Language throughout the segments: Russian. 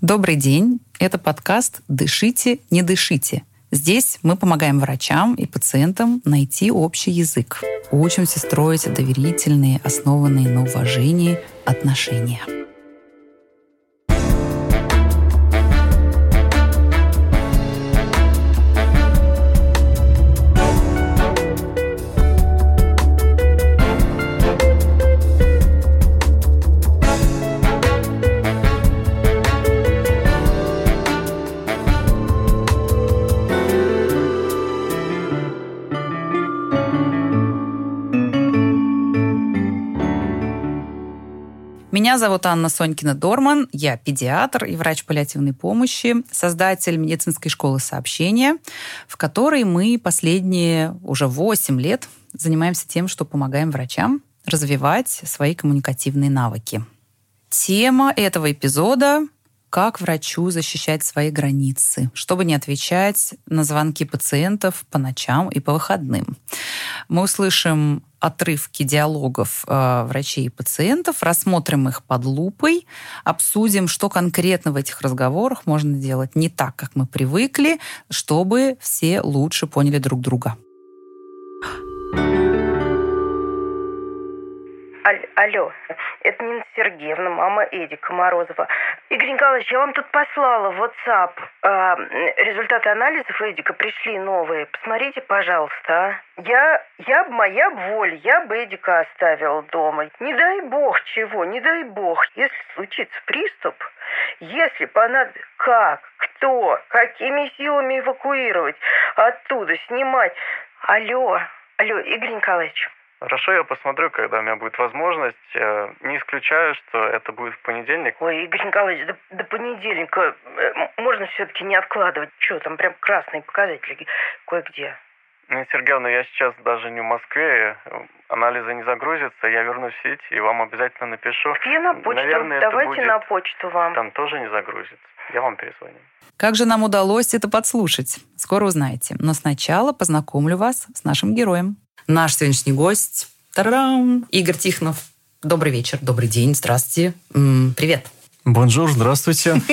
Добрый день. Это подкаст «Дышите, не дышите». Здесь мы помогаем врачам и пациентам найти общий язык. Учимся строить доверительные, основанные на уважении отношения. Меня зовут Анна Сонькина-Дорман, я педиатр и врач паллиативной помощи, создатель медицинской школы сообщения, в которой мы последние уже 8 лет занимаемся тем, что помогаем врачам развивать свои коммуникативные навыки. Тема этого эпизода как врачу защищать свои границы, чтобы не отвечать на звонки пациентов по ночам и по выходным. Мы услышим отрывки диалогов э, врачей и пациентов, рассмотрим их под лупой, обсудим, что конкретно в этих разговорах можно делать не так, как мы привыкли, чтобы все лучше поняли друг друга. Алло, это Нина Сергеевна, мама Эдика Морозова. Игорь Николаевич, я вам тут послала в WhatsApp э, результаты анализов Эдика пришли новые. Посмотрите, пожалуйста, а. Я, я бы моя воля, я бы Эдика оставила дома. Не дай бог чего, не дай бог. Если случится приступ, если понадобится, как, кто, какими силами эвакуировать оттуда, снимать. Алло, алло, Игорь Николаевич. Хорошо, я посмотрю, когда у меня будет возможность. Э, не исключаю, что это будет в понедельник. Ой, Игорь Николаевич, до, до понедельника э, можно все-таки не откладывать. Что, там прям красные показатели кое-где. Ну, Сергеевна, я сейчас даже не в Москве, анализы не загрузятся, я вернусь в сеть и вам обязательно напишу. Так я на почту, Наверное, давайте будет... на почту вам. Там тоже не загрузится. Я вам перезвоню. Как же нам удалось это подслушать? Скоро узнаете. Но сначала познакомлю вас с нашим героем. Наш сегодняшний гость Тарам! Игорь Тихонов. Добрый вечер, добрый день, здравствуйте. Привет. Bonjour, здравствуйте.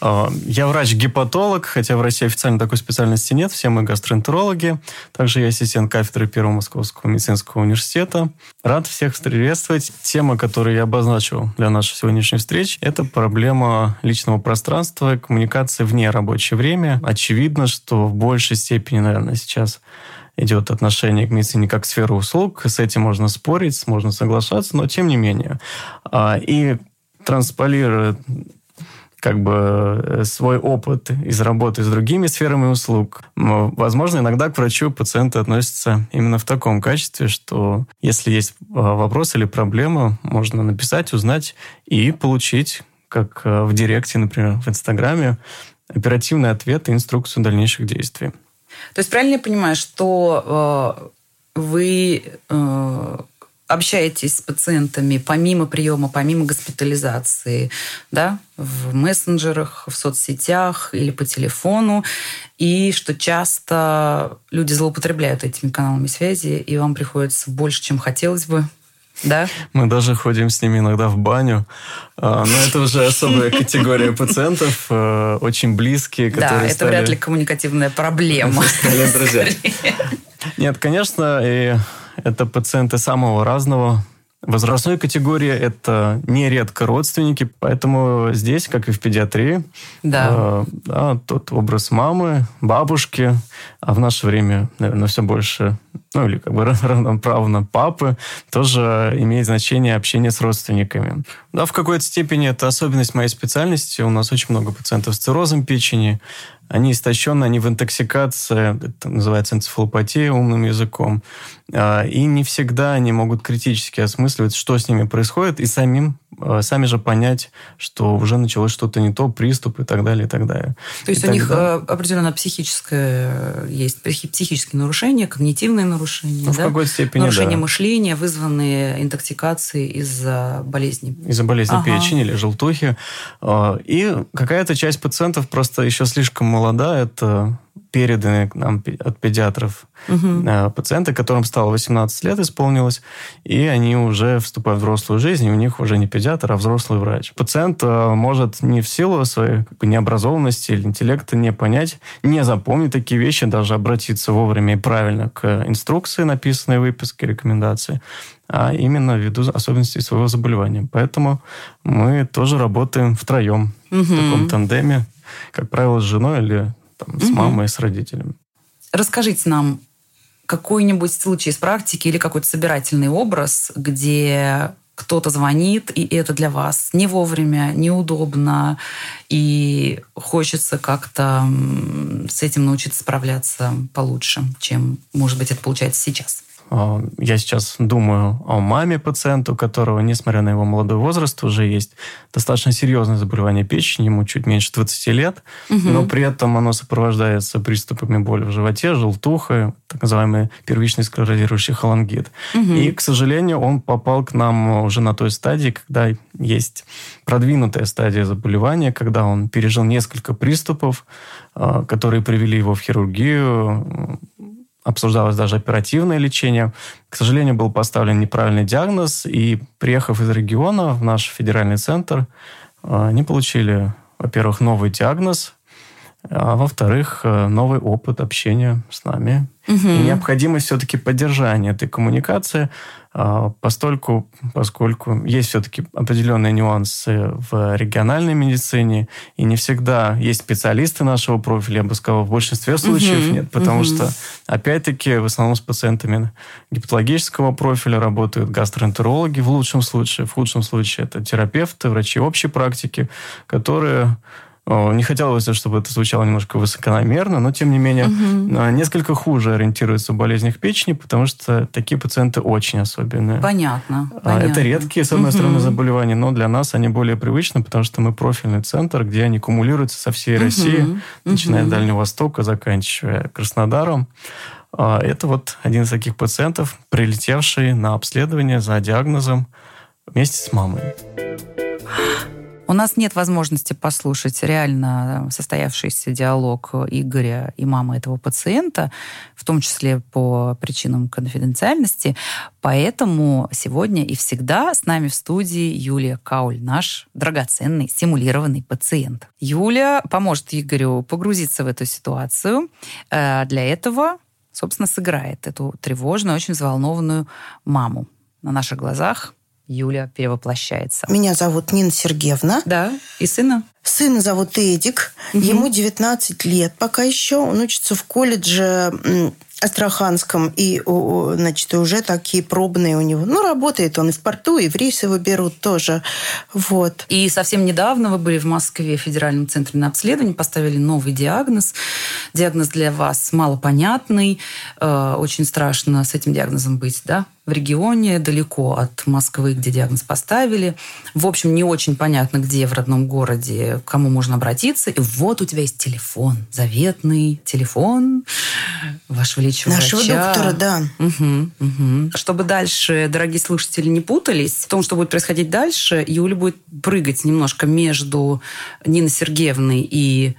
А, я врач-гепатолог, хотя в России официально такой специальности нет, все мы гастроэнтерологи. Также я ассистент кафедры Первого Московского медицинского университета. Рад всех приветствовать. Тема, которую я обозначил для нашей сегодняшней встречи, это проблема личного пространства, коммуникации вне рабочее время. Очевидно, что в большей степени, наверное, сейчас идет отношение к медицине как к сферу услуг. С этим можно спорить, можно соглашаться, но тем не менее. А, и трансполируя как бы э, свой опыт из работы с другими сферами услуг. Возможно, иногда к врачу пациенты относятся именно в таком качестве, что если есть а, вопрос или проблема, можно написать, узнать и получить, как э, в Директе, например, в Инстаграме, оперативный ответ и инструкцию дальнейших действий. То есть правильно я понимаю, что э, вы э, общаетесь с пациентами помимо приема, помимо госпитализации, да, в мессенджерах, в соцсетях или по телефону, и что часто люди злоупотребляют этими каналами связи, и вам приходится больше, чем хотелось бы да? Мы даже ходим с ними иногда в баню. А, но это уже особая категория пациентов, э, очень близкие, которые Да, это стали... вряд ли коммуникативная проблема. Стали друзья. Нет, конечно, и это пациенты самого разного Возрастной категории это нередко родственники, поэтому здесь, как и в педиатрии, да. Э, да, тот образ мамы, бабушки, а в наше время, наверное, все больше, ну или как бы равноправно папы, тоже имеет значение общение с родственниками. Да, в какой-то степени это особенность моей специальности. У нас очень много пациентов с циррозом печени, они истощены, они в интоксикации, это называется энцефалопатия умным языком. А, и не всегда они могут критически осмысливать, что с ними происходит, и самим а, сами же понять, что уже началось что-то не то, приступ и так далее, и так далее. То есть и у них э, определенно психическое, есть психические нарушения, когнитивные нарушения, ну, да? в какой-то степени, Нарушения да. мышления, вызванные интоксикацией из-за болезни. Из-за болезни ага. печени или желтухи. А, и какая-то часть пациентов просто еще слишком молода, это переданы к нам от педиатров угу. пациенты, которым стало 18 лет исполнилось, и они уже вступают в взрослую жизнь, и у них уже не педиатр, а взрослый врач. Пациент э, может не в силу своей как бы, необразованности или интеллекта не понять, не запомнить такие вещи, даже обратиться вовремя и правильно к инструкции, написанной в выписке, рекомендации, а именно ввиду особенностей своего заболевания. Поэтому мы тоже работаем втроем угу. в таком тандеме, как правило, с женой или там, с угу. мамой, с родителями. Расскажите нам какой-нибудь случай из практики или какой-то собирательный образ, где кто-то звонит, и это для вас не вовремя, неудобно, и хочется как-то с этим научиться справляться получше, чем, может быть, это получается сейчас. А, я сейчас думаю о маме пациента, у которого, несмотря на его молодой возраст, уже есть достаточно серьезное заболевание печени, ему чуть меньше 20 лет, угу. но при этом оно сопровождается приступами боли в животе, желтухой, так называемый первичный склерозирующий холангит. Угу. И, к сожалению, он попал к нам уже на той стадии, когда есть продвинутая стадия заболевания, когда он пережил несколько приступов, а, которые привели его в хирургию, обсуждалось даже оперативное лечение. К сожалению, был поставлен неправильный диагноз, и приехав из региона в наш федеральный центр, э, они получили, во-первых, новый диагноз, а во-вторых, э, новый опыт общения с нами. Угу. И необходимость все-таки поддержания этой коммуникации, постольку, поскольку есть все-таки определенные нюансы в региональной медицине, и не всегда есть специалисты нашего профиля, я бы сказал, в большинстве случаев угу. нет, потому угу. что, опять-таки, в основном с пациентами гепатологического профиля работают гастроэнтерологи в лучшем случае, в худшем случае это терапевты, врачи общей практики, которые не хотелось, чтобы это звучало немножко высокомерно, но тем не менее угу. несколько хуже ориентируются в болезнях печени, потому что такие пациенты очень особенные. Понятно. А, понятно. Это редкие, с одной угу. стороны, заболевания, но для нас они более привычны, потому что мы профильный центр, где они кумулируются со всей угу. России, начиная угу. с Дальнего Востока, заканчивая Краснодаром. А, это вот один из таких пациентов, прилетевший на обследование за диагнозом вместе с мамой. У нас нет возможности послушать реально состоявшийся диалог Игоря и мамы этого пациента, в том числе по причинам конфиденциальности. Поэтому сегодня и всегда с нами в студии Юлия Кауль, наш драгоценный симулированный пациент. Юля поможет Игорю погрузиться в эту ситуацию. Э, для этого, собственно, сыграет эту тревожную, очень взволнованную маму на наших глазах Юля перевоплощается. Меня зовут Нина Сергеевна. Да. И сына? Сына зовут Эдик. Угу. Ему 19 лет пока еще. Он учится в колледже Астраханском, и, значит, уже такие пробные у него. Ну, работает он и в порту, и в рейсы его берут тоже. Вот. И совсем недавно вы были в Москве в Федеральном центре на обследование, поставили новый диагноз. Диагноз для вас малопонятный. Э, очень страшно с этим диагнозом быть, да? В регионе, далеко от Москвы, где диагноз поставили. В общем, не очень понятно, где в родном городе, к кому можно обратиться. И вот у тебя есть телефон, заветный телефон Ваше Величие Нашего врача. доктора, да. Угу, угу. Чтобы дальше, дорогие слушатели, не путались в том, что будет происходить дальше, Юля будет прыгать немножко между Ниной Сергеевной и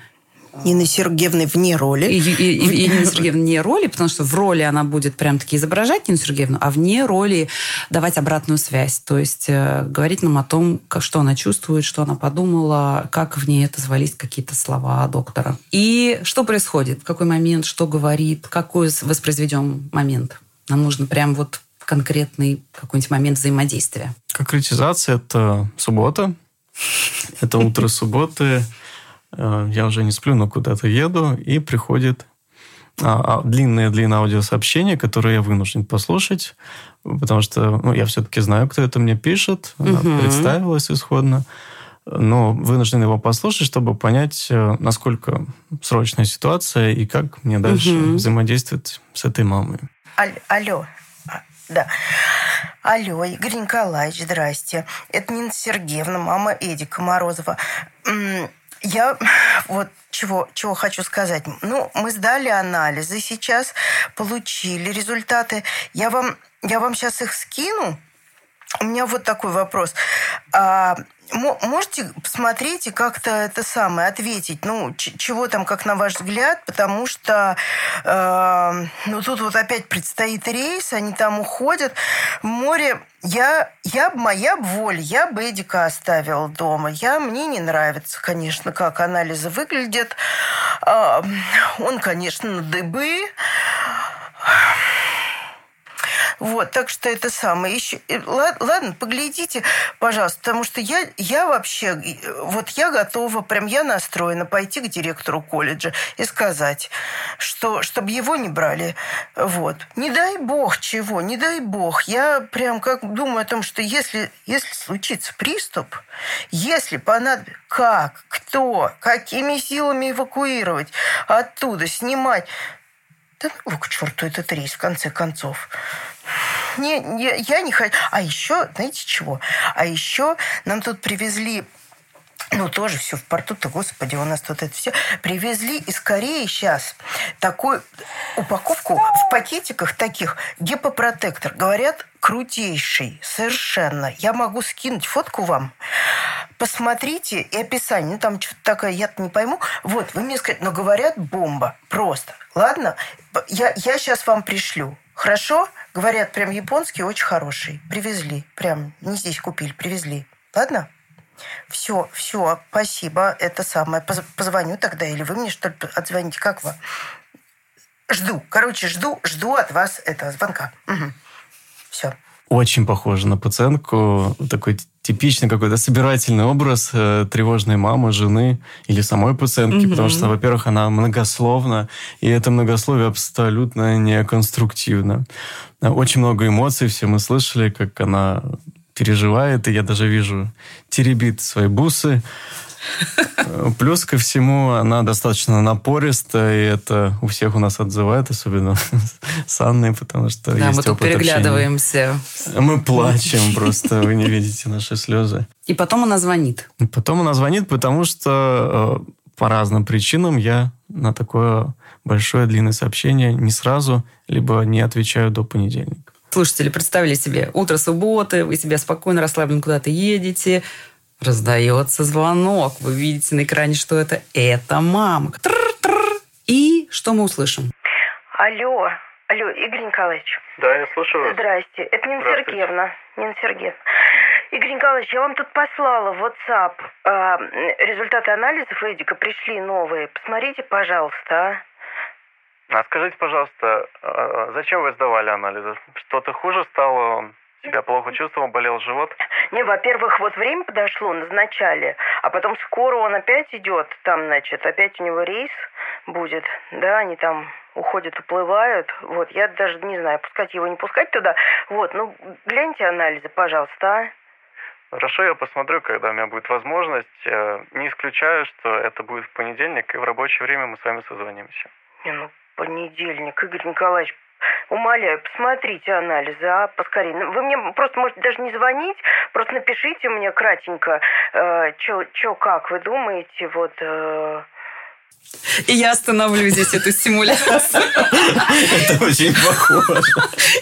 Нины Сергеевны вне роли. И, и, и, и Нина Сергеевна вне роли, потому что в роли она будет прям таки изображать Нину Сергеевну, а вне роли давать обратную связь. То есть э, говорить нам о том, как, что она чувствует, что она подумала, как в ней это звались какие-то слова доктора. И что происходит, в какой момент, что говорит, какой воспроизведем момент. Нам нужно прям вот конкретный какой-нибудь момент взаимодействия. Конкретизация – это суббота. Это утро субботы. Э, я уже не сплю, но куда-то еду, и приходит а, а, длинное-длинное аудиосообщение, которое я вынужден послушать, потому что ну, я все-таки знаю, кто это мне пишет, она угу. представилась исходно, но вынужден его послушать, чтобы понять, э, насколько срочная ситуация и как мне дальше угу. взаимодействовать с этой мамой. Алло, а, да. Алло, Игорь Николаевич, здрасте. Это Нина Сергеевна, мама Эдика Морозова. Я вот чего, чего хочу сказать. Ну, мы сдали анализы сейчас, получили результаты. Я вам, я вам сейчас их скину. У меня вот такой вопрос. А, можете посмотреть и как-то это самое ответить, ну, чего там, как на ваш взгляд, потому что, э, ну, тут вот опять предстоит рейс, они там уходят в море. Я, я, моя воля, я бы Эдика оставила дома. Я, мне не нравится, конечно, как анализы выглядят. Э, он, конечно, на дыбы. Вот, так что это самое. Еще, ладно, поглядите, пожалуйста, потому что я, я вообще, вот я готова, прям я настроена пойти к директору колледжа и сказать, что, чтобы его не брали. Вот. Не дай бог чего, не дай бог. Я прям как думаю о том, что если, если случится приступ, если понадобится, как, кто, какими силами эвакуировать оттуда, снимать, да ну к черту этот рейс, в конце концов. Не, не, я не хочу. А еще, знаете чего? А еще нам тут привезли ну, тоже все в порту-то, господи, у нас тут это все. Привезли из Кореи сейчас такую упаковку в пакетиках таких гепопротектор. Говорят, крутейший, совершенно. Я могу скинуть фотку вам. Посмотрите и описание. Ну, там что-то такое, я не пойму. Вот, вы мне скажете, но говорят, бомба. Просто. Ладно? Я, я сейчас вам пришлю. Хорошо? Говорят, прям японский, очень хороший. Привезли. Прям не здесь купили, привезли. Ладно? Все, все, спасибо. Это самое. Позвоню тогда, или вы мне что-то отзвоните. Как вы? Жду. Короче, жду, жду от вас этого звонка. Угу. Все. Очень похоже на пациентку. Такой типичный какой-то собирательный образ э, тревожной мамы, жены или самой пациентки, mm потому что, во-первых, она многословна, и это многословие абсолютно не конструктивно. Очень много эмоций, все мы слышали, как она переживает, и я даже вижу, теребит свои бусы. Плюс ко всему, она достаточно напористая, и это у всех у нас отзывает, особенно с Анной, потому что да, мы тут переглядываемся. Общения. Мы плачем просто, вы не видите наши слезы. И потом она звонит. Потом она звонит, потому что э, по разным причинам я на такое большое длинное сообщение не сразу, либо не отвечаю до понедельника. Слушатели, представили себе, утро субботы, вы себя спокойно, расслабленно куда-то едете, раздается звонок, вы видите на экране, что это, это мама. Тр-тр. И что мы услышим? Алло, алло, Игорь Николаевич. Да, я слушаю вас. Здрасте, это Нина Сергеевна. Нина Сергеевна. Игорь Николаевич, я вам тут послала в WhatsApp э, результаты анализов Эдика, пришли новые. Посмотрите, пожалуйста, а. А скажите, пожалуйста, а, зачем вы сдавали анализы? Что-то хуже стало? Себя плохо чувствовал, болел живот? Не, во-первых, вот время подошло, назначали, а потом скоро он опять идет, там, значит, опять у него рейс будет, да, они там уходят, уплывают, вот, я даже не знаю, пускать его, не пускать туда, вот, ну, гляньте анализы, пожалуйста, а. Хорошо, я посмотрю, когда у меня будет возможность. Э, не исключаю, что это будет в понедельник, и в рабочее время мы с вами созвонимся. Не, ну, понедельник. Игорь Николаевич, умоляю, посмотрите анализы, а, поскорее. Ну, вы мне просто можете даже не звонить, просто напишите мне кратенько, э, что как вы думаете, вот... Э, и я остановлю здесь эту симуляцию. Это очень похоже.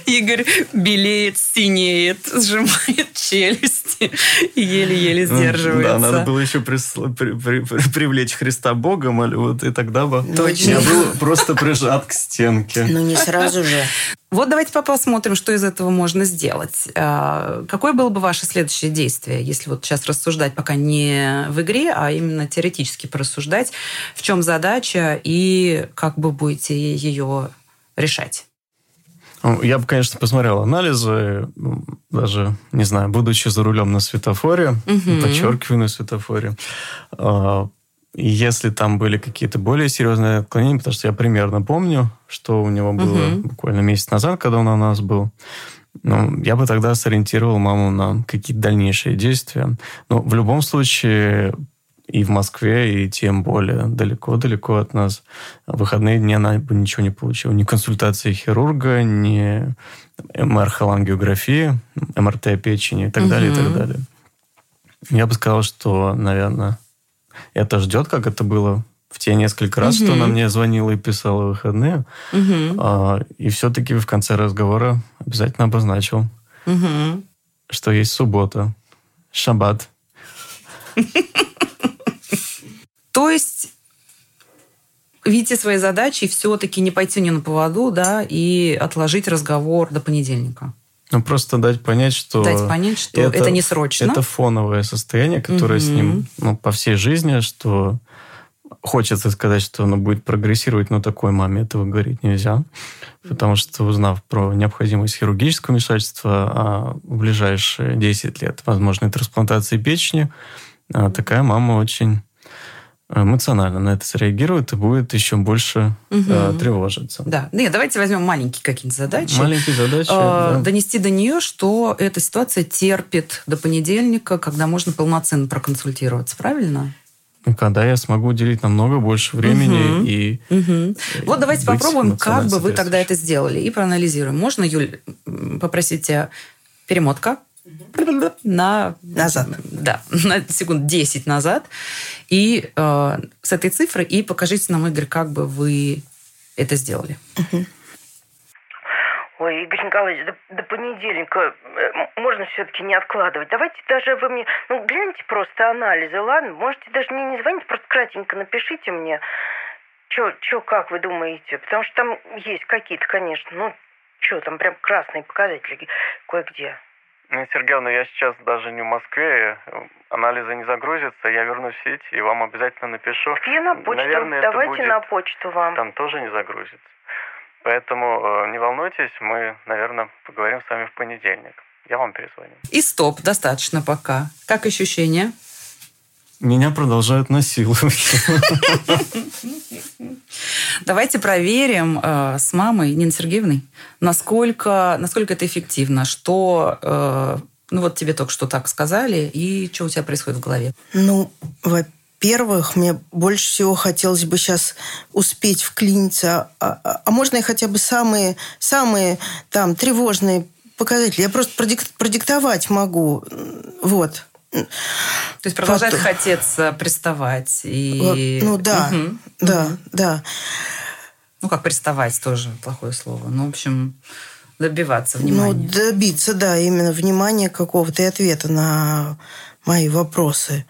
Игорь белеет, синеет, сжимает челюсти и еле-еле сдерживается. Да, надо было еще привлечь Христа Богом, вот и тогда бы Точно. я был просто прижат к стенке. Ну, не сразу же. Вот давайте посмотрим, что из этого можно сделать. А, какое было бы ваше следующее действие, если вот сейчас рассуждать пока не в игре, а именно теоретически порассуждать, в чем задача и как бы будете ее решать? Ну, я бы, конечно, посмотрел анализы, даже, не знаю, будучи за рулем на светофоре, угу. подчеркиваю на светофоре, а, если там были какие-то более серьезные отклонения, потому что я примерно помню, что у него было угу. буквально месяц назад, когда он у нас был, ну, я бы тогда сориентировал маму на какие-то дальнейшие действия. Но в любом случае и в Москве, и тем более далеко-далеко от нас. В выходные дни она бы ничего не получила. Ни консультации хирурга, ни МР-холангиографии, МРТ печени и так угу. далее, и так далее. Я бы сказал, что, наверное, это ждет, как это было в те несколько раз, угу. что она мне звонила и писала в выходные. Угу. А, и все-таки в конце разговора обязательно обозначил, угу. что есть суббота, шаббат, То есть видите свои задачи и все-таки не пойти не на поводу, да, и отложить разговор до понедельника. Ну, просто дать понять, что... Дать понять, что это, это не срочно. Это фоновое состояние, которое угу. с ним ну, по всей жизни, что хочется сказать, что оно будет прогрессировать, но такой маме этого говорить нельзя. Потому что, узнав про необходимость хирургического вмешательства, а в ближайшие 10 лет возможной трансплантации печени, а такая мама очень эмоционально на это среагирует и будет еще больше угу. э, тревожиться. Да. Нет, давайте возьмем маленькие какие-то задачи. Маленькие задачи. Э, да. Донести до нее, что эта ситуация терпит до понедельника, когда можно полноценно проконсультироваться. Правильно? Когда я смогу уделить намного больше времени угу. и... Угу. Вот давайте попробуем, как бы вы тогда это сделали, и проанализируем. Можно, Юль, попросить тебя перемотка? На... Назад. Да, на секунд 10 назад. И э, с этой цифры и покажите нам, Игорь, как бы вы это сделали. Ой, Игорь Николаевич, до, до понедельника э, можно все-таки не откладывать. Давайте даже вы мне, ну, гляньте просто анализы, ладно? Можете даже мне не звонить, просто кратенько напишите мне, что, что, как вы думаете. Потому что там есть какие-то, конечно, ну, что, там прям красные показатели кое-где. Ну, Сергеевна, я сейчас даже не в Москве, анализы не загрузятся, я вернусь в сеть и вам обязательно напишу. Так я на почту, Наверное, давайте будет... на почту вам. Там тоже не загрузится. Поэтому э, не волнуйтесь, мы, наверное, поговорим с вами в понедельник. Я вам перезвоню. И стоп, достаточно пока. Как ощущения? Меня продолжают насиловать. Давайте проверим э, с мамой Ниной Сергеевной, насколько, насколько это эффективно, что... Э, ну вот тебе только что так сказали, и что у тебя происходит в голове? Ну, во-первых, мне больше всего хотелось бы сейчас успеть вклиниться, а, а, а можно и хотя бы самые, самые там тревожные показатели. Я просто продик, продиктовать могу. Вот. То есть продолжает Потом... хотеться приставать. И... Ну да, угу. да, да. Ну как приставать тоже плохое слово. Ну, в общем, добиваться внимания. Ну, добиться, да, именно внимания какого-то и ответа на мои вопросы.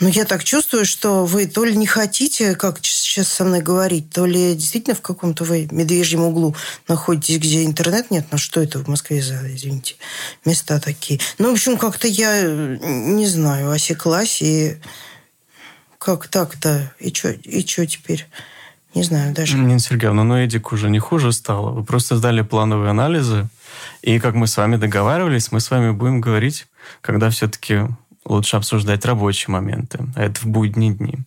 Ну, я так чувствую, что вы то ли не хотите, как сейчас со мной говорить, то ли действительно в каком-то вы медвежьем углу находитесь, где интернет нет. Ну, что это в Москве за, извините, места такие? Ну, в общем, как-то я, не знаю, осеклась и как так-то? И что и чё теперь? Не знаю даже. Нина Сергеевна, ну Эдик уже не хуже стало. Вы просто сдали плановые анализы. И как мы с вами договаривались, мы с вами будем говорить, когда все-таки лучше обсуждать рабочие моменты, а это в будние дни.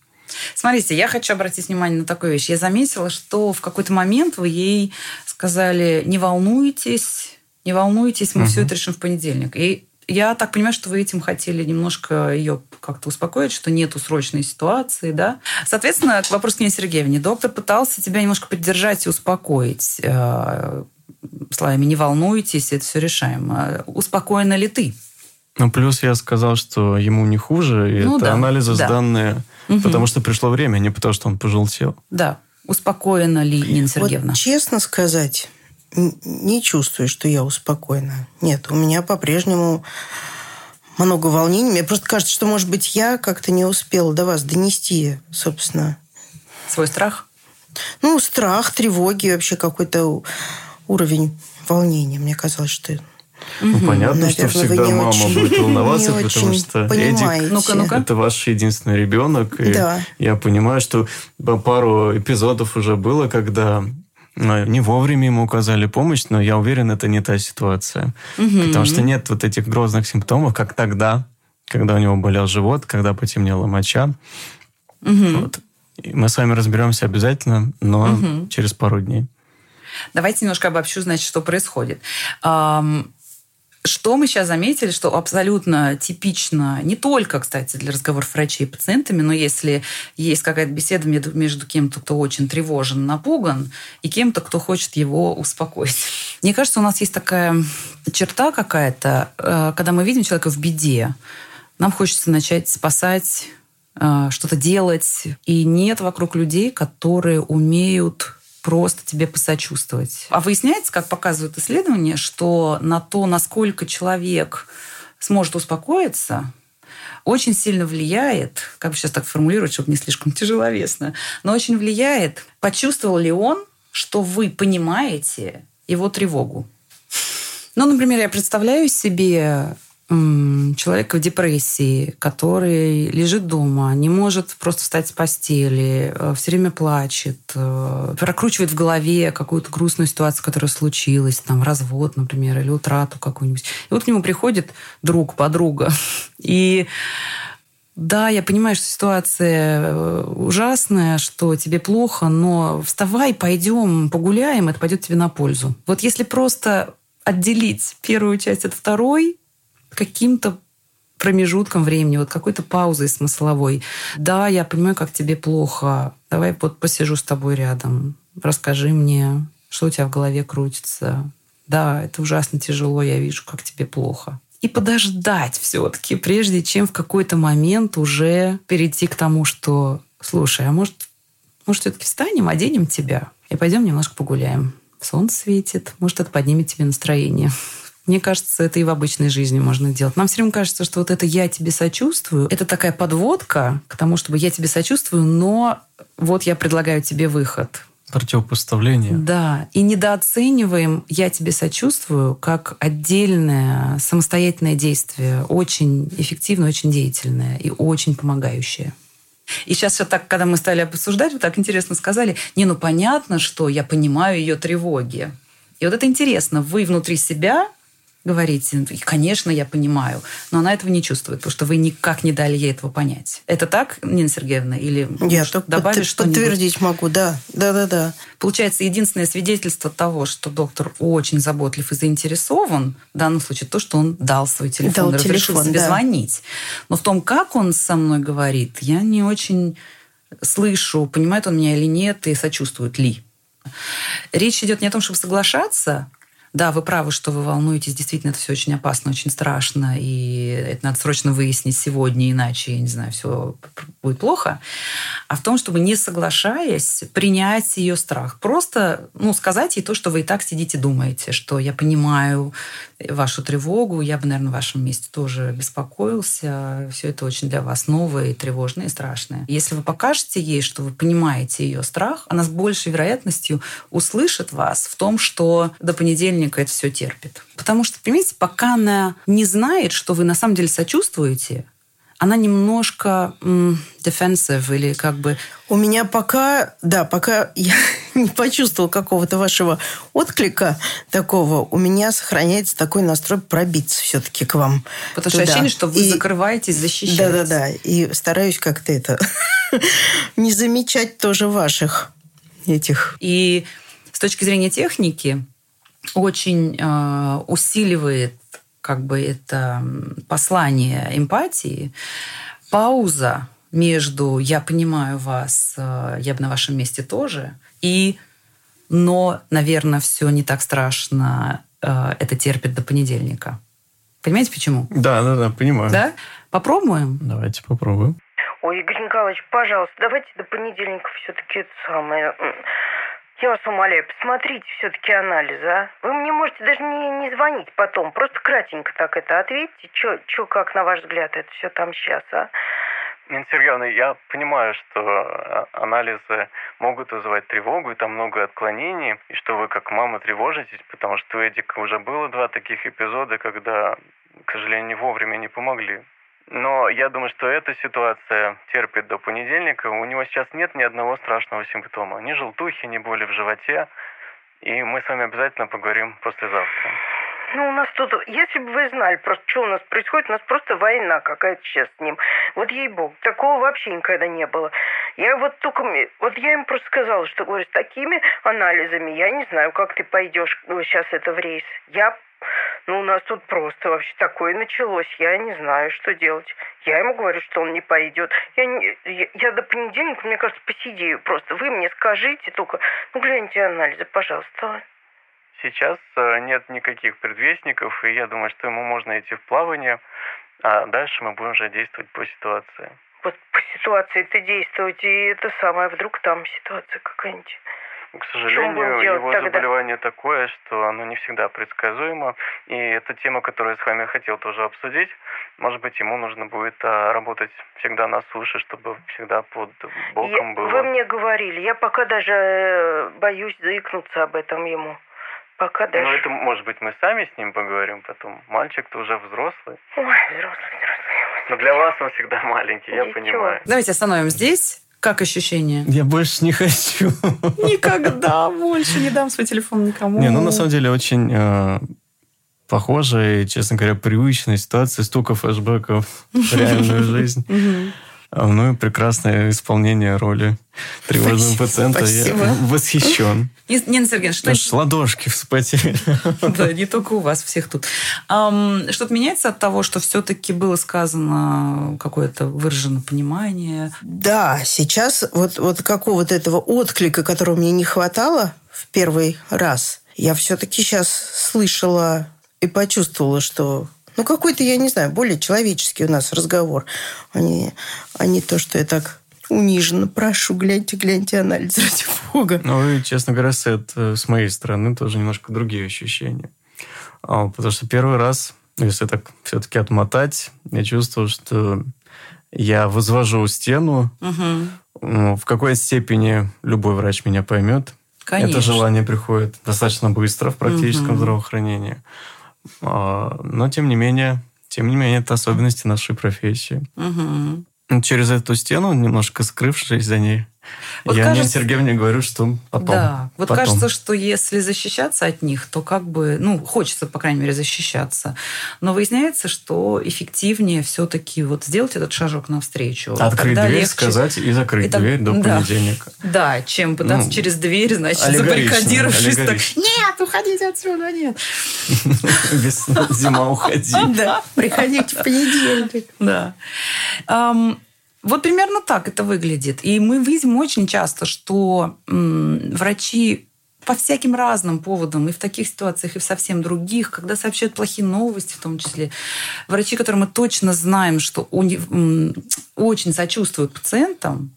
Смотрите, я хочу обратить внимание на такую вещь. Я заметила, что в какой-то момент вы ей сказали, не волнуйтесь, не волнуйтесь, мы угу. все это решим в понедельник. И я так понимаю, что вы этим хотели немножко ее как-то успокоить, что нету срочной ситуации, да? Соответственно, к вопросу к Нине Сергеевне. Доктор пытался тебя немножко поддержать и успокоить э, словами «не волнуйтесь, это все решаемо». Успокоена ли ты? Ну, плюс я сказал, что ему не хуже, и ну, это да, анализы да. сданные, угу. потому что пришло время, а не потому что он пожелтел. Да. Успокоена ли Нина Сергеевна? Вот, честно сказать, не чувствую, что я успокоена. Нет, у меня по-прежнему много волнений. Мне просто кажется, что, может быть, я как-то не успела до вас донести, собственно. Свой страх? Ну, страх, тревоги, вообще какой-то уровень волнения. Мне казалось, что ну, понятно, Наверное, что всегда мама очень, будет волноваться, потому что понимаете. Эдик ну-ка, ну-ка. это ваш единственный ребенок. И да. я понимаю, что пару эпизодов уже было, когда ну, не вовремя ему указали помощь, но я уверен, это не та ситуация. Угу. Потому что нет вот этих грозных симптомов, как тогда, когда у него болел живот, когда потемнела моча. Угу. Вот. И мы с вами разберемся обязательно, но угу. через пару дней. Давайте немножко обобщу, значит, что происходит. Что мы сейчас заметили, что абсолютно типично, не только, кстати, для разговоров врачей и пациентами, но если есть какая-то беседа между, кем-то, кто очень тревожен, напуган, и кем-то, кто хочет его успокоить. Мне кажется, у нас есть такая черта какая-то, э, когда мы видим человека в беде, нам хочется начать спасать, э, что-то делать, и нет вокруг людей, которые умеют просто тебе посочувствовать. А выясняется, как показывают исследования, что на то, насколько человек сможет успокоиться, очень сильно влияет, как бы сейчас так формулировать, чтобы не слишком тяжеловесно, но очень влияет, почувствовал ли он, что вы понимаете его тревогу. Ну, например, я представляю себе человека в депрессии, который лежит дома, не может просто встать с постели, э, все время плачет, э, прокручивает в голове какую-то грустную ситуацию, которая случилась, там, развод, например, или утрату какую-нибудь. И вот к нему приходит друг, подруга, и да, я понимаю, что ситуация э, ужасная, что тебе плохо, но вставай, пойдем, погуляем, это пойдет тебе на пользу. Вот если просто отделить первую часть от второй, каким-то промежутком времени, вот какой-то паузой смысловой. Да, я понимаю, как тебе плохо. Давай вот посижу с тобой рядом. Расскажи мне, что у тебя в голове крутится. Да, это ужасно тяжело, я вижу, как тебе плохо. И подождать все-таки, прежде чем в какой-то момент уже перейти к тому, что, слушай, а может, может все-таки встанем, оденем тебя и пойдем немножко погуляем. Солнце светит, может, это поднимет тебе настроение. Мне кажется, это и в обычной жизни можно делать. Нам все время кажется, что вот это «я тебе сочувствую» — это такая подводка к тому, чтобы «я тебе сочувствую», но вот я предлагаю тебе выход. Противопоставление. Да. И недооцениваем «я тебе сочувствую» как отдельное самостоятельное действие, очень эффективное, очень деятельное и очень помогающее. И сейчас все так, когда мы стали обсуждать, вы так интересно сказали, не, ну понятно, что я понимаю ее тревоги. И вот это интересно, вы внутри себя говорите, конечно, я понимаю, но она этого не чувствует, потому что вы никак не дали ей этого понять. Это так, Нина Сергеевна? Или я только добавить что подтвердить могу, да. Да, да, да. Получается, единственное свидетельство того, что доктор очень заботлив и заинтересован, в данном случае то, что он дал свой телефон, дал разрешил телефон, себе да. звонить. Но в том, как он со мной говорит, я не очень слышу, понимает он меня или нет, и сочувствует ли. Речь идет не о том, чтобы соглашаться, да, вы правы, что вы волнуетесь. Действительно, это все очень опасно, очень страшно. И это надо срочно выяснить сегодня, иначе, я не знаю, все будет плохо. А в том, чтобы не соглашаясь, принять ее страх. Просто ну, сказать ей то, что вы и так сидите думаете, что я понимаю вашу тревогу, я бы, наверное, в вашем месте тоже беспокоился. Все это очень для вас новое и тревожное, и страшное. Если вы покажете ей, что вы понимаете ее страх, она с большей вероятностью услышит вас в том, что до понедельника понедельника это все терпит. Потому что, понимаете, пока она не знает, что вы на самом деле сочувствуете, она немножко defensive или как бы... У меня пока, да, пока я не почувствовал какого-то вашего отклика такого, у меня сохраняется такой настрой пробиться все-таки к вам. Потому что ощущение, что вы и... закрываетесь, защищаете. Да-да-да. И стараюсь как-то это не замечать тоже ваших этих. И с точки зрения техники, очень э, усиливает как бы это послание эмпатии, пауза между «я понимаю вас, э, я бы на вашем месте тоже» и «но, наверное, все не так страшно, э, это терпит до понедельника». Понимаете, почему? Да, да, да, понимаю. Да? Попробуем? Давайте попробуем. Ой, Игорь Николаевич, пожалуйста, давайте до понедельника все-таки это самое я вас умоляю, посмотрите все-таки анализы, а? Вы мне можете даже не, не звонить потом, просто кратенько так это ответьте, что, как на ваш взгляд это все там сейчас, а? Нина Сергеевна, я понимаю, что а, анализы могут вызывать тревогу, и там много отклонений, и что вы как мама тревожитесь, потому что у Эдика уже было два таких эпизода, когда, к сожалению, вовремя не помогли. Но я думаю, что эта ситуация терпит до понедельника. У него сейчас нет ни одного страшного симптома. Ни желтухи, ни боли в животе. И мы с вами обязательно поговорим послезавтра. Ну, у нас тут, если бы вы знали просто, что у нас происходит, у нас просто война какая-то сейчас с ним. Вот ей-богу, такого вообще никогда не было. Я вот только, вот я им просто сказала, что, говорю, с такими анализами я не знаю, как ты пойдешь сейчас это в рейс. Я ну, у нас тут просто вообще такое началось. Я не знаю, что делать. Я ему говорю, что он не пойдет. Я, не, я, я до понедельника, мне кажется, посидею просто. Вы мне скажите только, ну, гляньте анализы, пожалуйста. Сейчас э, нет никаких предвестников, и я думаю, что ему можно идти в плавание, а дальше мы будем уже действовать по ситуации. Вот по ситуации это действовать, и это самое, вдруг там ситуация какая-нибудь. К сожалению, его тогда? заболевание такое, что оно не всегда предсказуемо. И это тема, которую я с вами хотел тоже обсудить. Может быть, ему нужно будет а, работать всегда на суше, чтобы всегда под боком я, было. Вы мне говорили, я пока даже э, боюсь заикнуться об этом ему. Пока даже. Ну, это, может быть, мы сами с ним поговорим потом. Мальчик-то уже взрослый. Ой, взрослый, взрослый. Но для вас он всегда маленький, я понимаю. Давайте остановим здесь. Как ощущение? Я больше не хочу. Никогда больше не дам свой телефон никому. Не, ну на самом деле очень э, похожая и, честно говоря, привычная ситуация, столько флешбеков в реальную жизнь. А, ну и прекрасное исполнение роли тревожного пациента. Спасибо. Я восхищен. Нина Сергеевна, что... Аж ладошки вспотели. Да, не только у вас, всех тут. Что-то меняется от того, что все-таки было сказано какое-то выраженное понимание? Да, сейчас вот, вот какого-то этого отклика, которого мне не хватало в первый раз, я все-таки сейчас слышала и почувствовала, что ну, какой-то, я не знаю, более человеческий у нас разговор, а не, а не то, что я так униженно прошу, гляньте, гляньте анализ, ради бога. Ну, и, честно говоря, с, это, с моей стороны тоже немножко другие ощущения. А, потому что первый раз, если так все-таки отмотать, я чувствовал, что я возвожу стену. Угу. В какой степени любой врач меня поймет. Конечно. Это желание приходит достаточно быстро в практическом угу. здравоохранении. А, но, тем не менее, тем не менее, это особенности нашей профессии. Угу. Через эту стену, немножко скрывшись за ней, вот я кажется, Нине Сергеевне говорю, что потом. Да, вот потом. кажется, что если защищаться от них, то как бы, ну, хочется, по крайней мере, защищаться. Но выясняется, что эффективнее все-таки вот сделать этот шажок навстречу. Открыть дверь, легче... сказать и закрыть Это... дверь до да. понедельника. Да, чем пытаться ну, через дверь, значит, забаррикадировавшись так, нет, уходите отсюда, нет. Зима, уходи. Да, приходите в понедельник. Да. Вот примерно так это выглядит. И мы видим очень часто, что врачи по всяким разным поводам, и в таких ситуациях, и в совсем других, когда сообщают плохие новости, в том числе, врачи, которые мы точно знаем, что очень сочувствуют пациентам,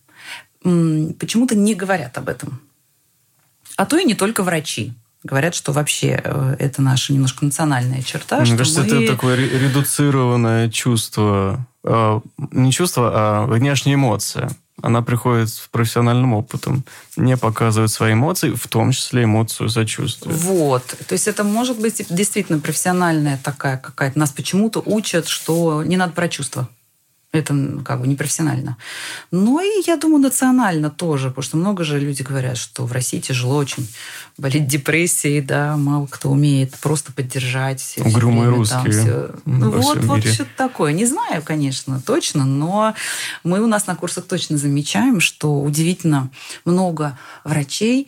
почему-то не говорят об этом. А то и не только врачи говорят, что вообще э, это наша немножко национальная черта. Мне что кажется, мы... это такое редуцированное чувство, не чувство, а внешняя эмоция. Она приходит с профессиональным опытом, не показывает свои эмоции, в том числе эмоцию сочувствия. Вот. То есть это может быть действительно профессиональная такая какая-то. Нас почему-то учат, что не надо про чувства. Это как бы непрофессионально. Но и, я думаю, национально тоже, потому что много же люди говорят, что в России тяжело очень болеть депрессией, да, мало кто умеет просто поддержать. Все, Угрюмые все русские. Там, все. Ну, вот, вот что-то такое. Не знаю, конечно, точно, но мы у нас на курсах точно замечаем, что удивительно много врачей,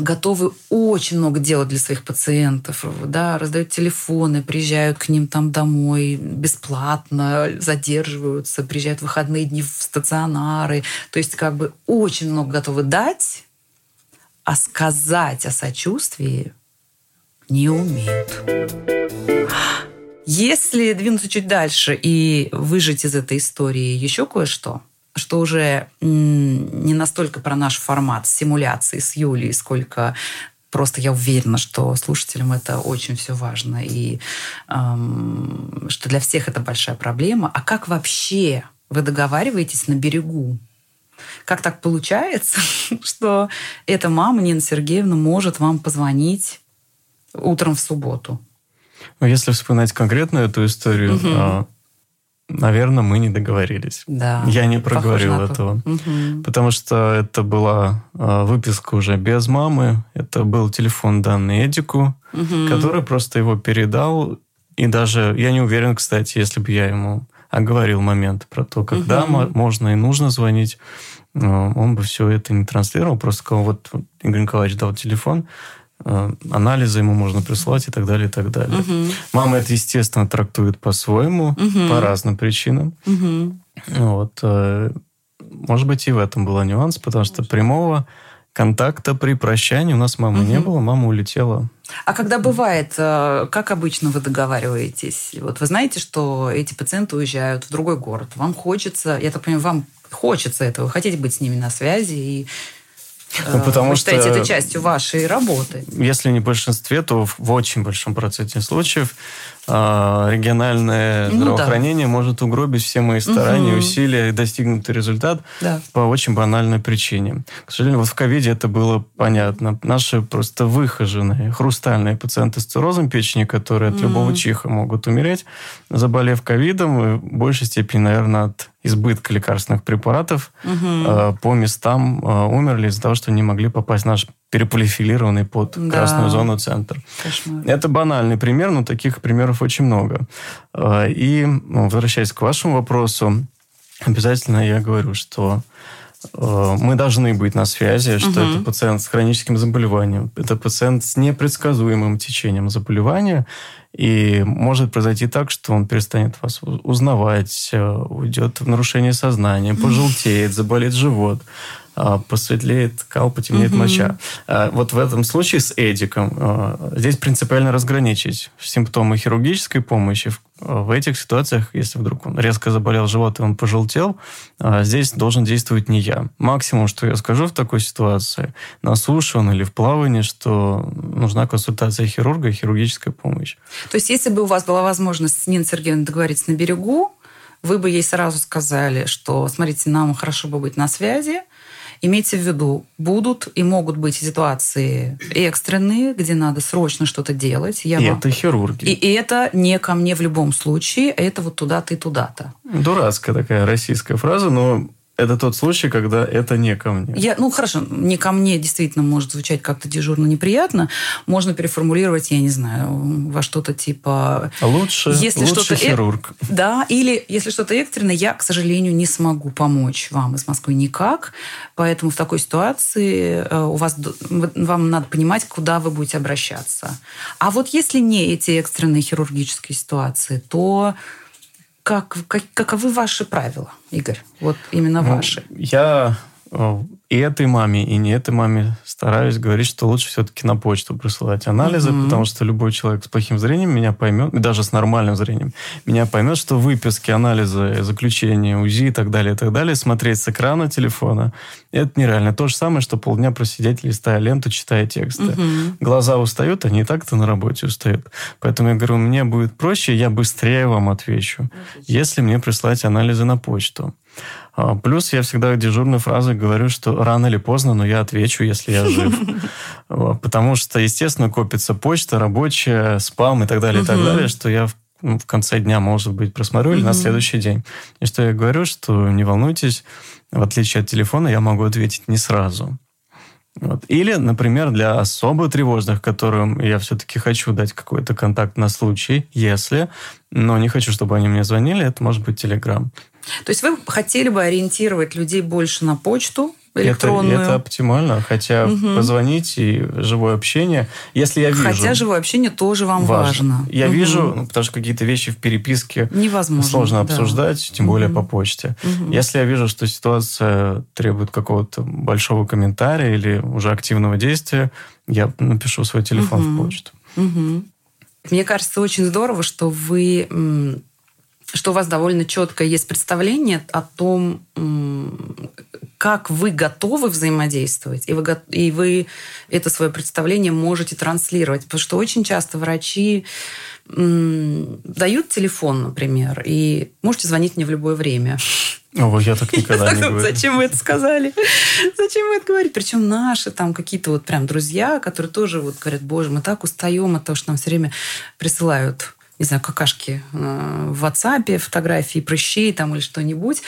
готовы очень много делать для своих пациентов, да, раздают телефоны, приезжают к ним там домой бесплатно, задерживаются, приезжают в выходные дни в стационары. То есть как бы очень много готовы дать, а сказать о сочувствии не умеют. Если двинуться чуть дальше и выжить из этой истории еще кое-что – что уже не настолько про наш формат симуляции с Юлей, сколько просто я уверена, что слушателям это очень все важно и эм, что для всех это большая проблема. А как вообще вы договариваетесь на берегу? Как так получается, что эта мама Нина Сергеевна может вам позвонить утром в субботу? Ну, если вспоминать конкретно эту историю, угу. Наверное, мы не договорились. Да. Я не проговорил этого. Угу. Потому что это была э, выписка уже без мамы. Это был телефон данный Эдику, угу. который просто его передал. И даже, я не уверен, кстати, если бы я ему оговорил момент про то, когда угу. можно и нужно звонить, он бы все это не транслировал. Просто сказал, вот Игорь Николаевич дал телефон, анализы ему можно присылать и так далее, и так далее. Угу. Мама это, естественно, трактует по-своему, угу. по разным причинам. Угу. Вот. Э, может быть, и в этом был нюанс, потому что прямого контакта при прощании у нас мамы угу. не было, мама улетела. А когда бывает, э, как обычно вы договариваетесь? Вот вы знаете, что эти пациенты уезжают в другой город. Вам хочется, я так понимаю, вам хочется этого, вы хотите быть с ними на связи и Ну, потому вы считаете что- это частью вашей работы? Если не в большинстве, то в очень большом проценте случаев а, региональное Ну да. здравоохранение может угробить все мои старания, Мгм. усилия и достигнутый результат Да. по очень банальной причине. К сожалению, вот в ковиде это было понятно. Наши просто выхоженные, хрустальные пациенты с циррозом печени, которые от любого Мгм. чиха могут умереть, заболев ковидом, в большей степени, наверное, от избытка лекарственных препаратов, э, по местам э, умерли из-за того, что не могли попасть в наш переполифилированный под Да. красную зону центр. Кошмар. Это банальный пример, но таких примеров очень много. Э, И, ну, возвращаясь к вашему вопросу, обязательно я говорю, что э, мы должны быть на связи, что Мгм. это пациент с хроническим заболеванием, это пациент с непредсказуемым течением заболевания, и может произойти так, что он перестанет вас узнавать, э, уйдет в нарушение сознания, пожелтеет, заболит живот, посветлеет кал, потемнеет Мгм. моча. А, Вот в этом случае с Эдиком э, здесь принципиально разграничить симптомы хирургической помощи. В- этих ситуациях, если вдруг он резко заболел живот и он пожелтел, а, здесь должен действовать не я. Максимум, что я скажу в такой ситуации, на суше он или в плавании, что нужна консультация хирурга и хирургическая помощь. То есть, если бы у вас была возможность с Ниной Сергеевной договориться на берегу, вы бы ей сразу сказали, что, смотрите, нам хорошо бы быть на связи, Имейте в виду, будут и могут быть ситуации экстренные, где надо срочно что-то делать. Я и вам- это хирурги. и, и это не ко мне в любом случае, это вот туда-то и туда-то. Дурацкая такая российская фраза, но это тот случай, когда это не ко мне. Я, ну, хорошо, не ко мне действительно может звучать как-то дежурно неприятно. Можно переформулировать, я не знаю, во что-то типа... Лучше, Если лучше что-то э- хирург. Да, или если что-то экстренное, я, к сожалению, не смогу помочь вам из Москвы никак. Поэтому в такой ситуации э, у вас, вам надо понимать, куда вы будете обращаться. А вот если не эти экстренные хирургические ситуации, то как, как, каковы ваши правила, Игорь? Вот именно Ну, ваши. Я э, и этой маме, и не этой маме стараюсь говорить, что лучше все-таки на почту присылать анализы, Мгм. потому что любой человек с плохим зрением меня поймет, даже с нормальным зрением, меня поймет, что выписки, анализы, заключения, УЗИ и так далее, и так далее, смотреть с экрана телефона, это нереально. То же самое, что полдня просидеть, листая ленту, читая тексты. Мгм. Глаза устают, они и так-то на работе устают. Поэтому я говорю, мне будет проще, я быстрее вам отвечу, если мне прислать анализы на почту. А, Плюс я всегда дежурной фразой говорю, что рано или поздно, но я отвечу, если я жив. Потому что, естественно, копится почта рабочая, спам и так далее, и так далее, что я в ну, в конце дня, может быть, просмотрю или на следующий день. И что я говорю, что не волнуйтесь, в отличие от телефона, я могу ответить не сразу. Вот. Или, например, для особо тревожных, которым я все-таки хочу дать какой-то контакт на случай, если, но не хочу, чтобы они мне звонили, это может быть Телеграм. То есть вы хотели бы ориентировать людей больше на почту Это, электронную? это оптимально, хотя Мгм. позвонить и живое общение, если я вижу... Хотя живое общение тоже вам важно. Я Мгм. вижу, ну, потому что какие-то вещи в переписке Невозможно. сложно да. обсуждать, тем более Мгм. по почте. Мгм. Если я вижу, что ситуация требует какого-то большого комментария или уже активного действия, я напишу свой телефон Мгм. в почту. Мгм. Мне кажется, очень здорово, что вы что у вас довольно четкое есть представление о том, как вы готовы взаимодействовать, и вы, и вы это свое представление можете транслировать. Потому что очень часто врачи дают телефон, например, и можете звонить мне в любое время. Ой, я так никогда не говорю. Зачем вы это сказали? Зачем вы это говорите? Причем наши там какие-то вот прям друзья, которые тоже вот говорят, боже, мы так устаем от того, что нам все время присылают не знаю, какашки э, в WhatsApp, фотографии прыщей там или что-нибудь.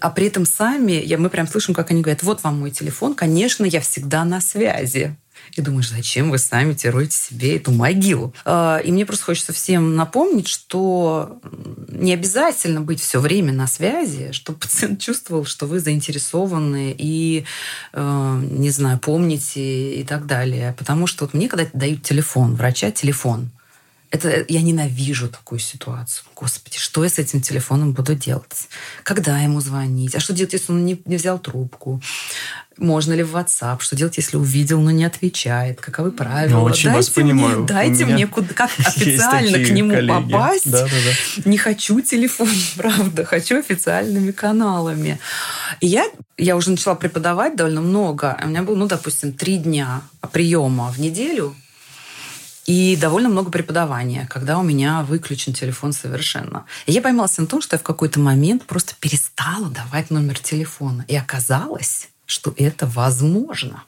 А при этом сами, я, мы прям слышим, как они говорят, вот вам мой телефон, конечно, я всегда на связи. И думаешь, зачем вы сами теруете себе эту могилу? А, И мне просто хочется всем напомнить, что не обязательно быть все время на связи, чтобы пациент чувствовал, что вы заинтересованы и, э, не знаю, помните и так далее. Потому что вот мне когда дают телефон, врача телефон, это я ненавижу такую ситуацию. Господи, что я с этим телефоном буду делать? Когда ему звонить? А что делать, если он не, не взял трубку? можно ли в WhatsApp, что делать, если увидел, но не отвечает, каковы правила. Ну, очень дайте вас мне, понимаю. Дайте мне куда, как официально к нему коллеги. попасть. Да, да, да. Не хочу телефон, правда, хочу официальными каналами. И я, я уже начала преподавать довольно много. У меня было, ну, допустим, три дня приема в неделю и довольно много преподавания, когда у меня выключен телефон совершенно. И я поймалась на том, что я в какой-то момент просто перестала давать номер телефона. И оказалось, что это возможно.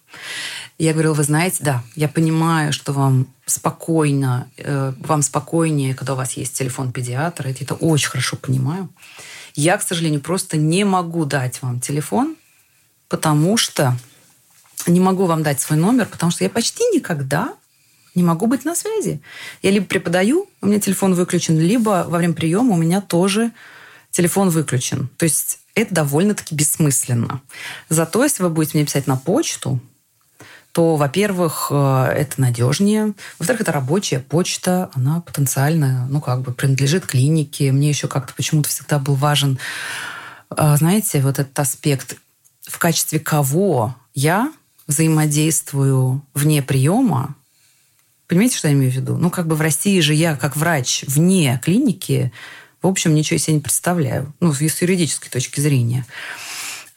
Я говорила, вы знаете, да, я понимаю, что вам спокойно, э, вам спокойнее, когда у вас есть телефон педиатра, я это очень хорошо понимаю. Я, к сожалению, просто не могу дать вам телефон, потому что не могу вам дать свой номер, потому что я почти никогда не могу быть на связи. Я либо преподаю, у меня телефон выключен, либо во время приема у меня тоже телефон выключен. То есть это довольно-таки бессмысленно. Зато если вы будете мне писать на почту, то, во-первых, э, это надежнее. Во-вторых, это рабочая почта, она потенциально, ну, как бы принадлежит клинике. Мне еще как-то почему-то всегда был важен, э, знаете, вот этот аспект, в качестве кого я взаимодействую вне приема Понимаете, что я имею в виду? Ну, как бы в России же я, как врач вне клиники, в общем, ничего себе не представляю. Ну, с юридической точки зрения.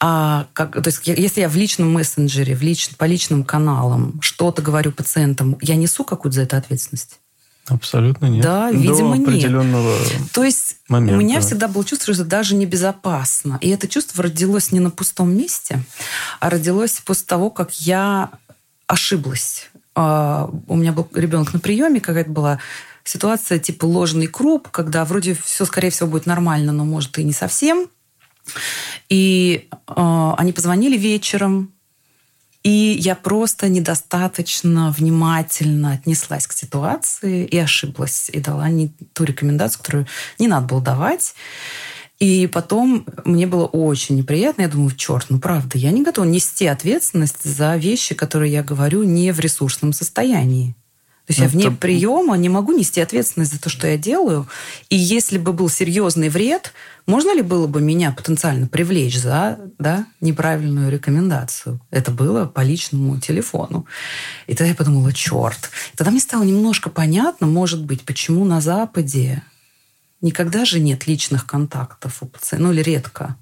А как, то есть, если я в личном мессенджере, в лич, по личным каналам что-то говорю пациентам, я несу какую-то за это ответственность? Абсолютно нет. Да, видимо, До определенного нет. То есть момента. у меня всегда было чувство, что это даже небезопасно. И это чувство родилось не на пустом месте, а родилось после того, как я ошиблась. А, у меня был ребенок на приеме, какая-то была ситуация типа ложный круп, когда вроде все, скорее всего, будет нормально, но может и не совсем. И э, они позвонили вечером, и я просто недостаточно внимательно отнеслась к ситуации и ошиблась, и дала не ту рекомендацию, которую не надо было давать. И потом мне было очень неприятно. Я думаю, черт, ну правда, я не готова нести ответственность за вещи, которые я говорю не в ресурсном состоянии. То есть ну, я вне это... приема не могу нести ответственность за то, что я делаю. И если бы был серьезный вред, можно ли было бы меня потенциально привлечь за да, неправильную рекомендацию? Это было по личному телефону. И тогда я подумала, черт. Тогда мне стало немножко понятно, может быть, почему на Западе никогда же нет личных контактов у пациента, ну или редко.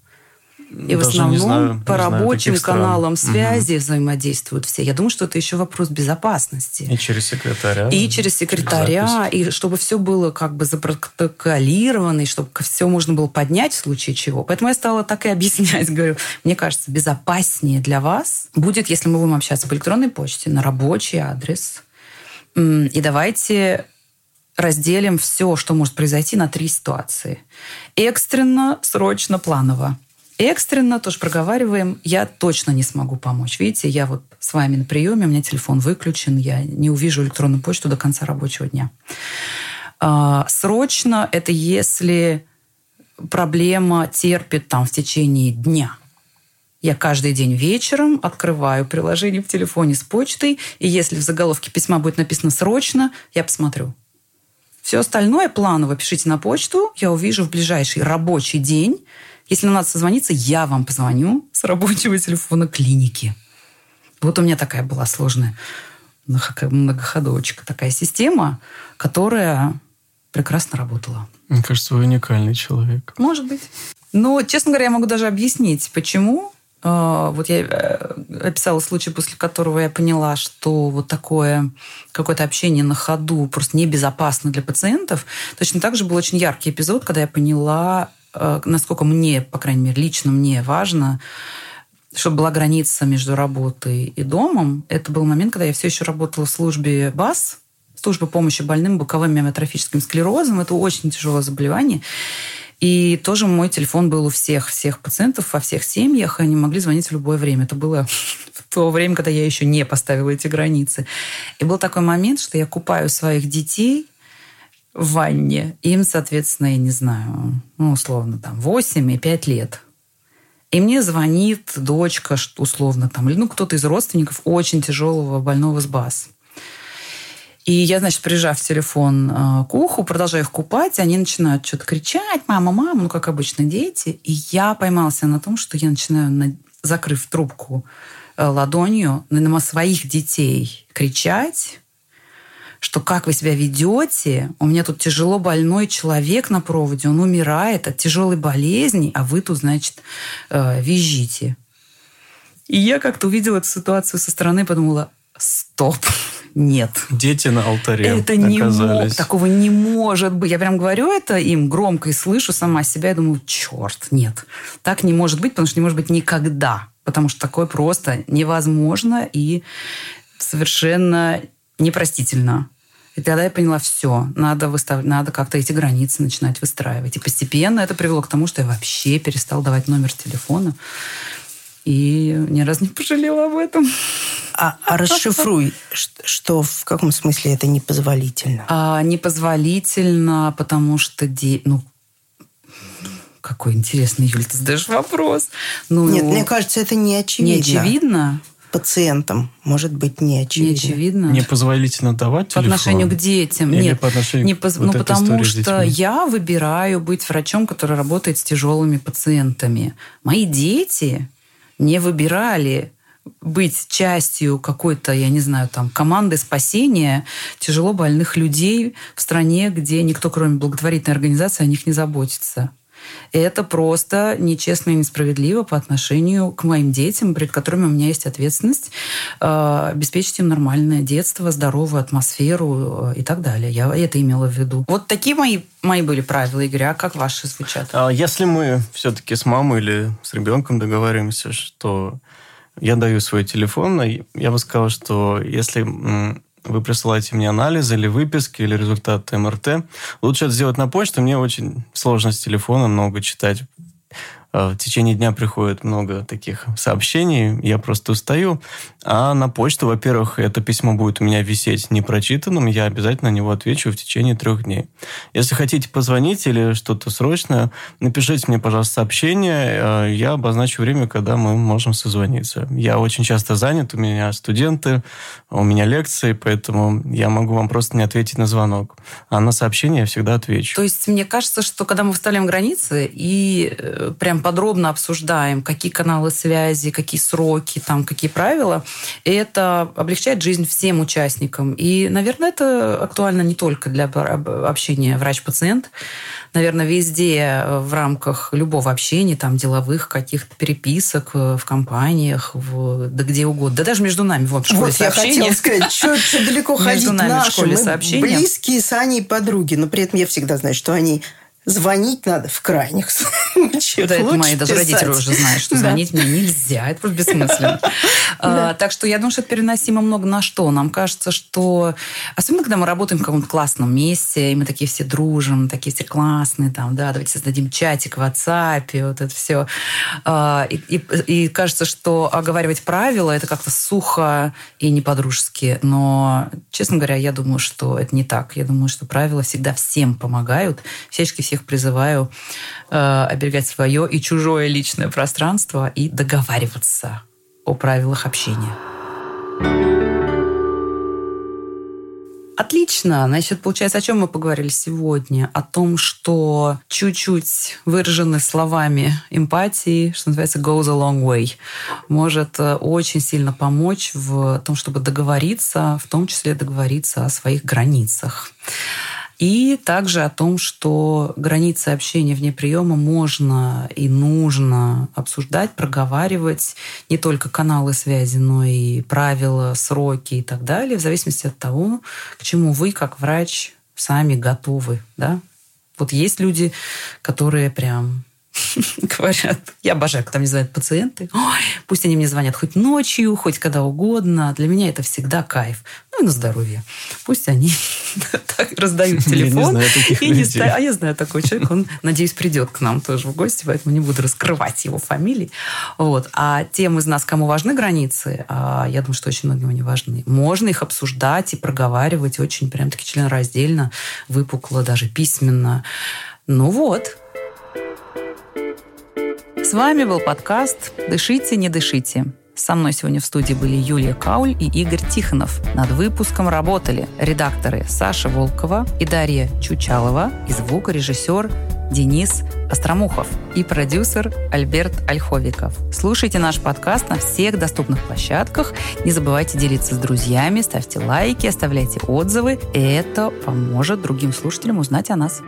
И Даже в основном знаю, по рабочим каналам связи угу. взаимодействуют все. Я думаю, что это еще вопрос безопасности. И через секретаря. И через секретаря, и чтобы все было как бы запротоколировано, и чтобы все можно было поднять в случае чего. Поэтому я стала так и объяснять. Говорю, мне кажется, безопаснее для вас будет, если мы будем общаться по электронной почте на рабочий адрес. И давайте разделим все, что может произойти, на три ситуации. Экстренно, срочно, планово. Экстренно, тоже проговариваем, я точно не смогу помочь. Видите, я вот с вами на приеме, у меня телефон выключен, я не увижу электронную почту до конца рабочего дня. А, срочно – это если проблема терпит там в течение дня. Я каждый день вечером открываю приложение в телефоне с почтой, и если в заголовке письма будет написано «срочно», я посмотрю. Все остальное планово пишите на почту, я увижу в ближайший рабочий день. Если надо созвониться, я вам позвоню с рабочего телефона клиники. Вот у меня такая была сложная многоходовочка, такая система, которая прекрасно работала. Мне кажется, вы уникальный человек. Может быть. Но, честно говоря, я могу даже объяснить, почему. А, вот я э, описала случай, после которого я поняла, что вот такое какое-то общение на ходу просто небезопасно для пациентов. Точно так же был очень яркий эпизод, когда я поняла, э, насколько мне, по крайней мере, лично мне важно, чтобы была граница между работой и домом. Это был момент, когда я все еще работала в службе БАС, служба помощи больным боковым миометрофическим склерозом. Это очень тяжелое заболевание. И тоже мой телефон был у всех, всех пациентов во всех семьях, они могли звонить в любое время. Это было в то время, когда я еще не поставила эти границы. И был такой момент, что я купаю своих детей в ванне. Им, соответственно, я не знаю, ну, условно, там, 8 и 5 лет. И мне звонит дочка, условно, там, или ну, кто-то из родственников очень тяжелого больного с БАС. И я, значит, прижав телефон э, к уху, продолжаю их купать, они начинают что-то кричать, мама, мама, ну, как обычно, дети. И я поймался на том, что я начинаю, закрыв трубку, э, ладонью на своих детей кричать, что как вы себя ведете, у меня тут тяжело больной человек на проводе, он умирает от тяжелой болезни, а вы тут, значит, э, визжите. И я как-то увидела эту ситуацию со стороны и подумала, стоп, нет. Дети на алтаре это не мог, такого не может быть. Я прям говорю это им громко и слышу сама себя и думаю, черт, нет. Так не может быть, потому что не может быть никогда. Потому что такое просто невозможно и совершенно непростительно. И тогда я поняла, все, надо, выстав... надо как-то эти границы начинать выстраивать. И постепенно это привело к тому, что я вообще перестала давать номер телефона. И ни разу не пожалела об этом. А, а расшифруй, что в каком смысле это непозволительно? А, непозволительно, потому что... Де... Ну, какой интересный, Юль, ты задаешь вопрос. Ну, Нет, мне кажется, это не очевидно. Не очевидно? пациентам может быть не очевидно. Не очевидно. Непозволительно давать По отношению к детям. Или Нет, по отношению не поз... вот ну, потому что я выбираю быть врачом, который работает с тяжелыми пациентами. Мои дети не выбирали быть частью какой-то, я не знаю, там, команды спасения тяжело больных людей в стране, где никто, кроме благотворительной организации, о них не заботится. Это просто нечестно и несправедливо по отношению к моим детям, перед которыми у меня есть ответственность э, обеспечить им нормальное детство, здоровую атмосферу э, и так далее. Я это имела в виду. Вот такие мои, мои были правила, Игорь. А как ваши звучат? А если мы все-таки с мамой или с ребенком договариваемся, что я даю свой телефон, я бы сказал, что если вы присылаете мне анализы или выписки, или результаты МРТ. Лучше это сделать на почту. Мне очень сложно с телефона много читать в течение дня приходит много таких сообщений, я просто устаю. А на почту, во-первых, это письмо будет у меня висеть непрочитанным, я обязательно на него отвечу в течение трех дней. Если хотите позвонить или что-то срочное, напишите мне, пожалуйста, сообщение, э, я обозначу время, когда мы можем созвониться. Я очень часто занят, у меня студенты, у меня лекции, поэтому я могу вам просто не ответить на звонок. А на сообщение я всегда отвечу. То есть мне кажется, что когда мы вставляем границы и э, прям подробно обсуждаем, какие каналы связи, какие сроки, там, какие правила, это облегчает жизнь всем участникам. И, наверное, это актуально не только для общения врач-пациент, наверное, везде э, в рамках любого общения, там, деловых каких-то переписок э, в компаниях, в, да где угодно. Да даже между нами в школе вот, я хотела сказать, что, что далеко ходить нами наши. в школе сообщения. близкие с Аней подруги, но при этом я всегда знаю, что они Звонить надо в крайних случаях. Да, это мои даже родители уже знают, что звонить мне нельзя. Это просто бессмысленно. А, так что я думаю, что это переносимо много на что. Нам кажется, что... Особенно, когда мы работаем в каком-то классном месте, и мы такие все дружим, такие все классные, там, да, давайте создадим чатик в WhatsApp, вот это все. А, и, кажется, что оговаривать правила это как-то сухо и не по-дружески. Но, честно говоря, я думаю, что это не так. Я думаю, что правила всегда всем помогают. Всячески все всех призываю э, оберегать свое и чужое личное пространство и договариваться о правилах общения. Отлично. Значит, получается, о чем мы поговорили сегодня? О том, что чуть-чуть выражены словами эмпатии, что называется goes a long way, может э, очень сильно помочь в том, чтобы договориться, в том числе договориться о своих границах. И также о том, что границы общения вне приема можно и нужно обсуждать, проговаривать не только каналы связи, но и правила, сроки и так далее, в зависимости от того, к чему вы, как врач, сами готовы. Да? Вот есть люди, которые прям говорят, я обожаю, когда мне звонят пациенты, Ой, пусть они мне звонят хоть ночью, хоть когда угодно, для меня это всегда кайф. Ну и на здоровье. Пусть они раздают телефон. Я не знаю А я знаю такой человек, он, надеюсь, придет к нам тоже в гости, поэтому не буду раскрывать его фамилии. Вот. А тем из нас, кому важны границы, а я думаю, что очень многим они важны, можно их обсуждать и проговаривать очень прям таки членораздельно, выпукло, даже письменно. Ну вот, с вами был подкаст «Дышите, не дышите». Со мной сегодня в студии были Юлия Кауль и Игорь Тихонов. Над выпуском работали редакторы Саша Волкова и Дарья Чучалова и звукорежиссер Денис Остромухов и продюсер Альберт Ольховиков. Слушайте наш подкаст на всех доступных площадках. Не забывайте делиться с друзьями, ставьте лайки, оставляйте отзывы. Это поможет другим слушателям узнать о нас.